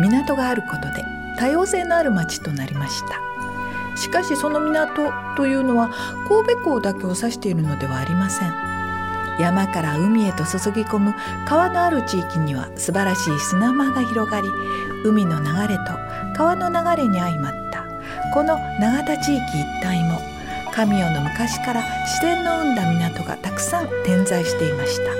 港があることで多様性のある町となりました。しかしその港というのは神戸港だけを指しているのではありません。山から海へと注ぎ込む川のある地域には素晴らしい砂間が広がり海の流れと川の流れに相まったこの永田地域一帯も神代の昔から自然の生んだ港がたくさん点在していました。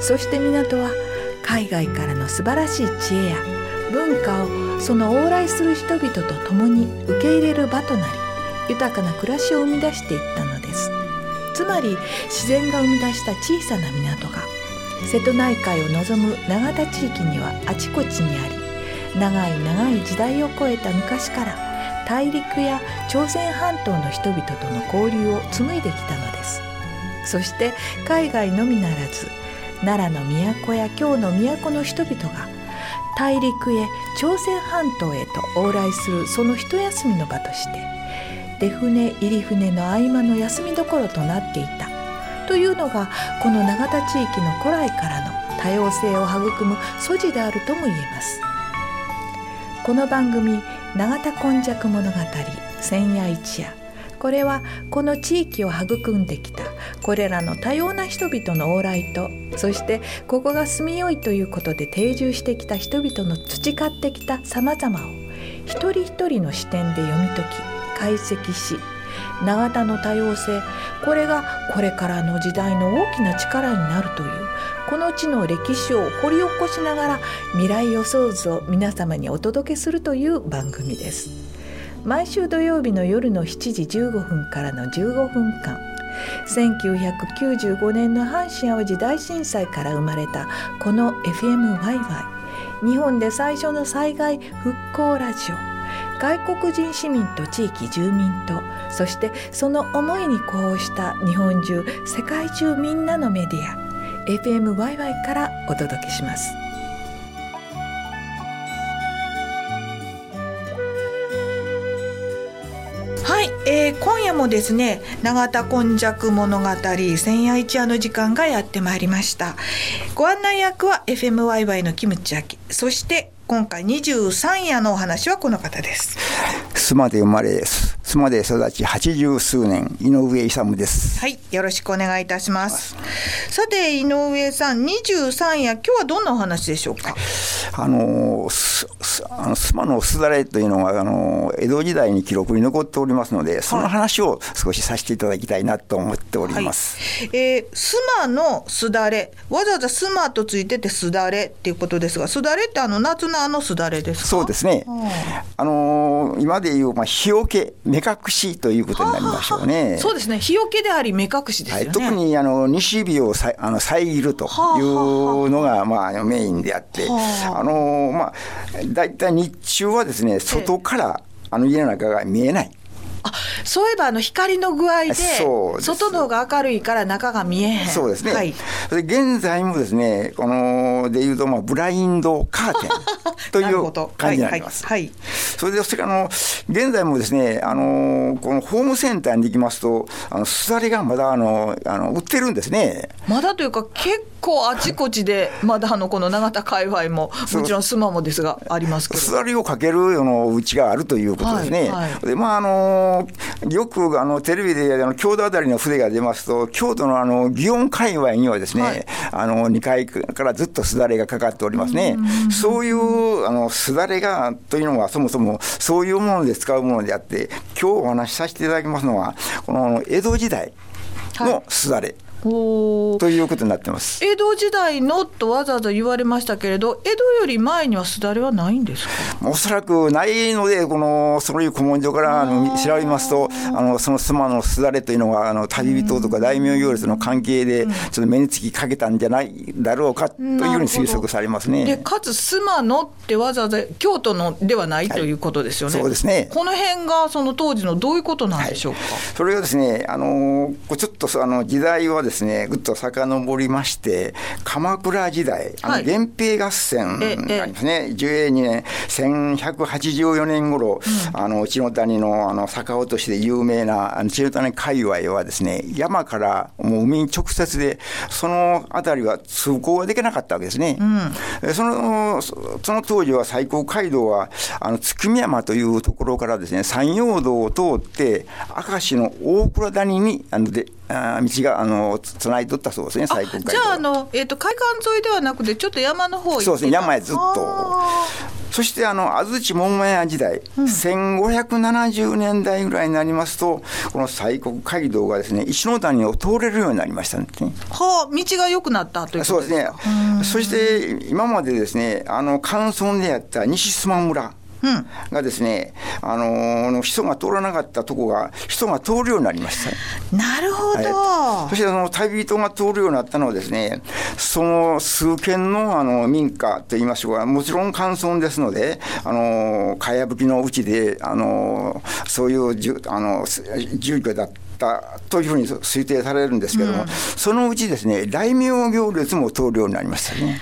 そして港は海外からの素晴らしい知恵や文化をその往来する人々と共に受け入れる場となり豊かな暮らしを生み出していったのです。つまり自然が生み出した小さな港が瀬戸内海を望む永田地域にはあちこちにあり長い長い時代を超えた昔から大陸や朝鮮半島の人々との交流を紡いできたのです。そして海外のみならず奈良の都や京の都の人々が大陸へ朝鮮半島へと往来するその一休みの場として出船入り船の合間の休みどころとなっていた。というのがこの永田地域の古来からの多様性を育む素地であるとも言えます。この番組「永田今昔物語千夜一夜」これはこの地域を育んできたこれらの多様な人々の往来とそしてここが住みよいということで定住してきた人々の培ってきたさまざまを一人一人の視点で読み解き解析し永田の多様性これがこれからの時代の大きな力になるというこの地の歴史を掘り起こしながら未来予想図を皆様にお届けするという番組です。毎週土曜日の夜の7時15分からの15分間。1995年の阪神・淡路大震災から生まれたこの FMYY 日本で最初の災害復興ラジオ。外国人市民と地域住民とそしてその思いに呼応した日本中世界中みんなのメディア。FMYY からお届けします。えー、今夜もですね永田今昔物語千夜一夜の時間がやってまいりました。ご案内役は FMYY のキムチアキ。そして今回23夜のお話はこの方です。須磨で生まれです。須磨で育ち八十数年井上勇です。はいよろしくお願いいたします。さて井上さん23夜今日はどんなお話でしょうか？あのあの須磨のすだれというのはあの江戸時代に記録に残っておりますのでその話を少しさせていただきたいなと思っております、はい、えー、須磨のすだれわざわざ須磨とついててすだれっていうことですがすだれってあの夏のあのすだれですそうですね、あの今でいうまあ日よけ目隠しということになりましょうね。そうですね。日よけであり目隠しですよね、はい、特にあの西日をさあの遮るというのがまあメインであって、あ。のまあ大体日中はですね外からあの家の中が見えない。あそういえばあの光の具合で外の方が明るいから中が見えへん。そうですね、はい、現在もですねこのでいうとまあブラインドカーテン という感じになります。はい、はい、それでそれからあの現在もですねあのこのホームセンターに行きますとあのすだれがまだあのあの売ってるんですね。まだというか結構あちこちでまだあのこの永田界隈ももちろんスマもですがありますけど。すだれをかけるようなうちがあるということですね。はいはい、でまああのよくあのテレビであの京都あたりの筆が出ますと京都のあの祇園界隈にはですね、はい、あの2階からずっとすだれがかかっておりますね。そういうあのすだれがというのはそもそもそういうもので使うものであって今日お話しさせていただきますのはこの江戸時代のすだれ。はいということになってます。江戸時代のとわざわざ言われましたけれど江戸より前にはすだれはないんですか？おそらくないのでこのそういう古文書からあの調べますとあのその妻のすだれというのがあの旅人とか大名行列の関係でちょっと目につきかけたんじゃないだろうかというふうに推測されますね。でかつ妻のってわざわざ京都のではないということですよね。はい、そうですね。この辺がその当時のどういうことなんでしょうか？はい、それがですねあのちょっとあの時代はですねぐっと遡りまして鎌倉時代あの源平合戦がありますね、寿永2年1184年頃、うん、あの千の谷のあの坂落としで有名なあの千の谷界隈はですね山からもう海に直接でその辺りは通行ができなかったわけですね。うん、そのその当時は最高街道はあの月見山というところからですね山陽道を通って明石の大倉谷にあのであ道があのつないとったそうですね、最高じゃああの、えーと、海岸沿いではなくて、ちょっと山の方そうですね、山へずっと。そしてあの安土桃屋時代、うん、1570年代ぐらいになりますと、この西国街道がですね石の谷を通れるようになりましたね。はあ、道が良くなったというそうですね。そして今までですね、あの関村であった西須磨村。がですね、あのー、人が通らなかったとこが人が通るようになりました。なるほど。はい、そしてあの旅人が通るようになったのはですね、その数軒のあの民家といいましょうか、もちろん寒村ですので、あのかやぶきのうちであのそういうじゅあの住居だった。というふうに推定されるんですけども、うん、そのうちですね大名行列も通るようになりましたね。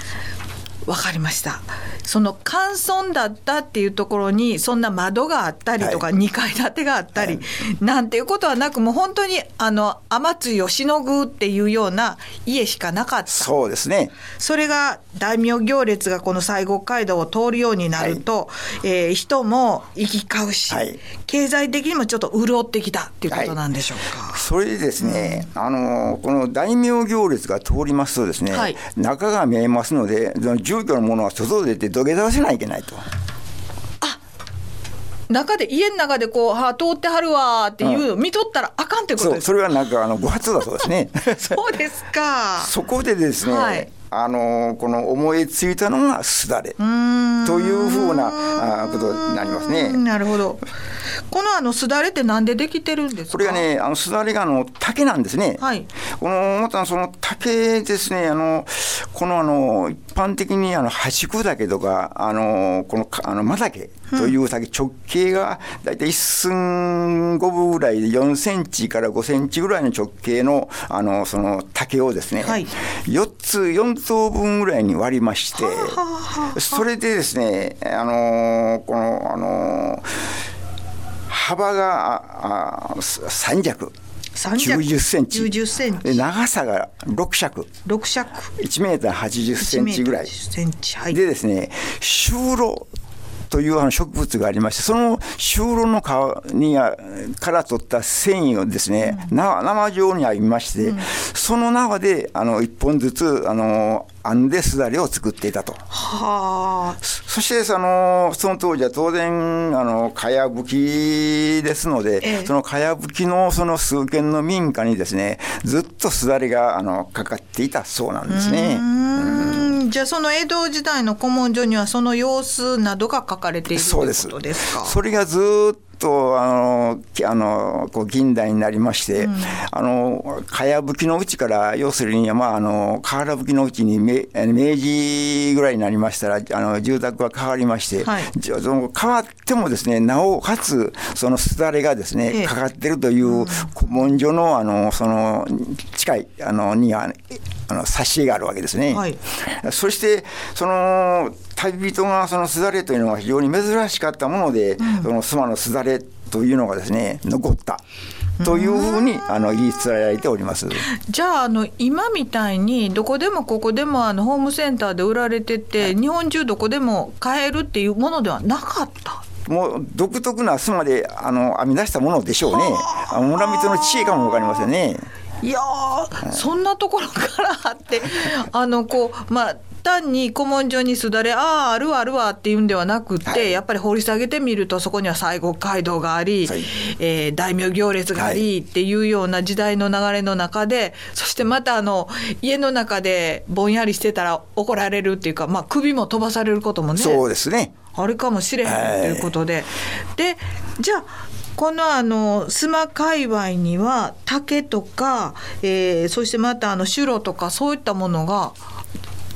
わかりました。その寒村だったっていうところにそんな窓があったりとか、2階建てがあったり、なんていうことはなくもう本当にあの雨露をしのぐっていうような家しかなかった。そうですね。それが大名行列がこの西国街道を通るようになると、はい、えー、人も行き交うし、はい、経済的にもちょっと潤ってきたっていうことなんでしょうか、はい、それでですね、うん、あのこの大名行列が通りますとですね、中が見えますので住居のものは外で出て土下座をしないといけないと。中で家の中でこう、はあ、通ってはるわっていう、うん、見とったらあかんってことですそれはなんかあの誤発だそうですね そうですかそこでですね、はい、あのこの思いついたのがすだれというふうなことになりますね。なるほど。このあのすだれってなんでできてるんですこれがね、あのすだれがあの竹なんですね。はい。このまたその竹ですね、あのこのあの一般的にあの端く竹とかあのこのあの真竹という竹、直径がだいたい一寸五分ぐらいで4センチから5センチぐらいの直径のあのその竹をですね、はい、4つ4等分ぐらいに割りまして、それでですね、あのこのあの幅が3尺。90センチ。90センチ。長さが6尺。6尺。1メーター80センチぐらい。はい、でですね就労というあの植物がありまして、その就労の皮にから取った繊維をですね、うん、生状にありまして、うん、その縄であの一本ずつあの編んですだれを作っていたと。はあ。そしてそのその当時は当然あのかやぶきですので、ええ、そのかやぶきのその数軒の民家にですねずっとすだれがあのかかっていたそうなんですね。じゃあその江戸時代の古文書にはその様子などが書かれているということですか？それがずっとあのあのこう近代になりまして、うん、あのかやぶきのうちから要するに、まあ、あの瓦ぶきのうちに明明治ぐらいになりましたらあの住宅が変わりまして、はい、その変わってもですねなおかつそのすだれがですね、かかってるという古文書のあのその近いあのにはあの挿絵があるわけですね。はい、そしてその旅人がそのすだれというのは非常に珍しかったもので、うん、その妻のすだれというのがですね残った。というふうにあの言い伝えられております。じゃああの今みたいにどこでもここでもあのホームセンターで売られてて、はい、日本中どこでも買えるっていうものではなかった？もう独特な巣まであの編み出したものでしょうね。村人の知恵かも分かりませんね。いや、はい、そんなところからあってあのこうまあ単に古文書にすだれあああるわあるわっていうんではなくって、はい、やっぱり掘り下げてみるとそこには西国街道があり、はい、えー、大名行列があり、っていうような時代の流れの中でそしてまたあの家の中でぼんやりしてたら怒られるっていうか、まあ、首も飛ばされることもねそうですね。あるかもしれへんということで、でじゃあこのあの須磨界隈には竹とか、えー、そしてまたあの白とかそういったものが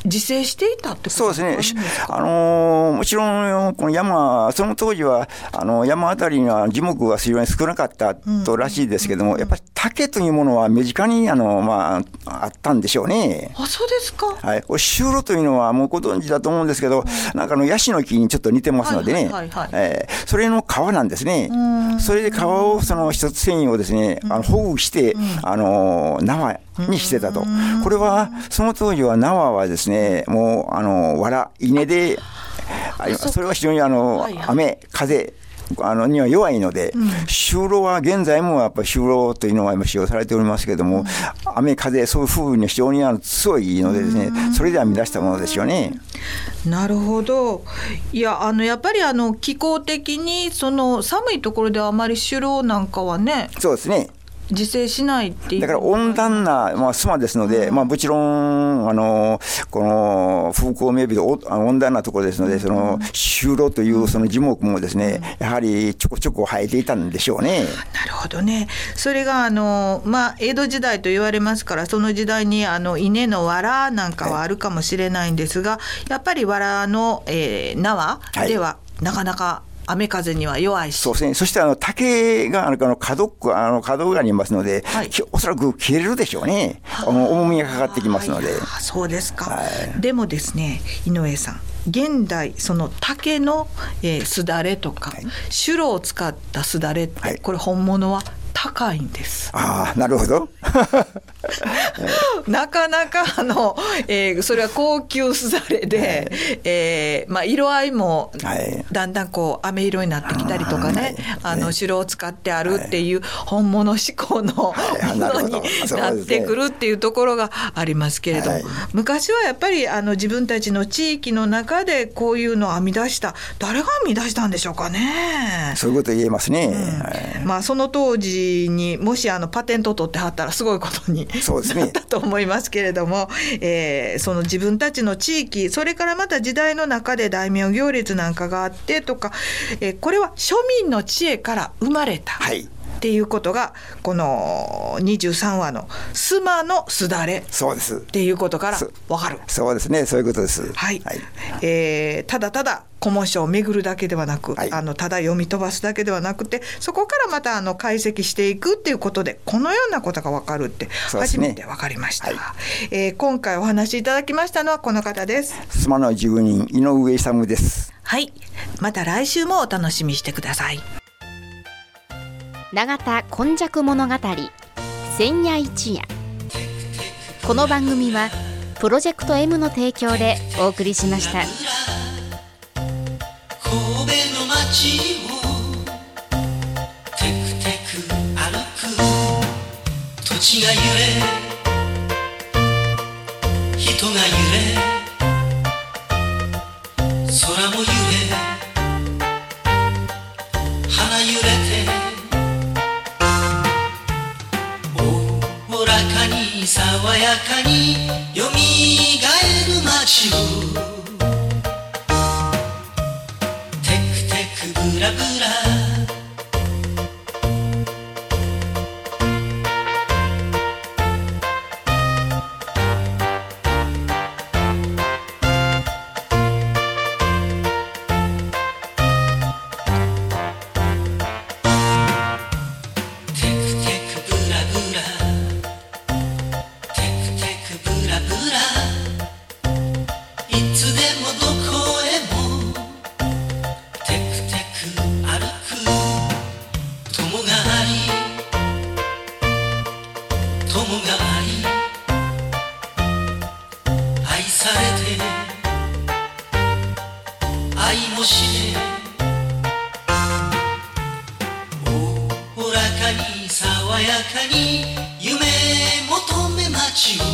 自生していたってそうですね、あのー、もちろん、この山、その当時はあの山あたりには樹木が非常に少なかったとらしいですけども、うん、やっぱり竹というものは身近にあの、まあ、あったんでしょうね。あそうですか、はい、シューロというのはもうご存知だと思うんですけど、うん、なんかあのヤシの木にちょっと似てますのでね、えそれの皮なんですね。それで皮をその一つ繊維をですね、あの保護して、あの生にしてたと。これはその当時は縄はですねね、もう、あの、藁、稲で、それは非常にあの、雨、風、あのには弱いので、就労は現在もやっぱり就労というのは使用されておりますけれども、うん、雨風そういう風に非常にあの強いのでですね、それでは乱したものですよね。なるほど。いやあのやっぱりあの気候的にその寒いところではあまり就労なんかはね。そうですね。自生しないっていう。だから温暖な、まあ、スマですので、うん、まあ、もちろんあのこの風光明媚で温暖なところですので、その就労というその樹木もですね、やはりちょこちょこ生えていたんでしょうね。なるほどね。それがあの、まあ、江戸時代と言われますからその時代にあの稲の藁なんかはあるかもしれないんですが、はい、やっぱり藁の、えー、縄では、なかなか雨風には弱いし。そうですね。そしてあの竹があの角あの角がありますので、はい、おそらく切れるでしょうね。重みがかかってきますので。そうですか。はい、でもですね、井上さん。現代その竹の、えー、すだれとか、はい、シュロを使ったすだれって、はい、これ本物は高いんです。ああ、なるほど。なかなかあの、えー、それは高級すだれで、はい、えー、まあ色合いもだんだんこう飴色になってきたりとかね、はい、あの白を使ってあるっていう本物志向のものになってくるっていうところがありますけれども、はい、昔はやっぱりあの自分たちの地域の中でこういうのを編み出した誰が編み出したんでしょうかね。そういうこと言えますね。うん、まあその当時にもしあのパテント取ってはったらすごいことにそうですね。だと思いますけれども、えー、その自分たちの地域それからまた時代の中で大名行列なんかがあってとか、えー、これは庶民の知恵から生まれた。はいっていうことがこの23話の「スマのすだれ」そうです。っていうことから分かる。そうですね。そういうことです。はい、はい、えー、ただただ古文書を巡るだけではなく、はい、あのただ読み飛ばすだけではなくてそこからまたあの解析していくっていうことでこのようなことが分かるって初めて分かりました、ねはい、えー、今回お話しいただきましたのはこの方です。スマの住人井上勇です。はい。また来週もお楽しみしてください永田今昔物語千夜一夜。この番組はプロジェクト M の提供でお送りしました。神戸の街をテクテク歩く。土地が揺れ人が揺れ。やかに愛されて愛もしておおらかに爽やかに夢求め街を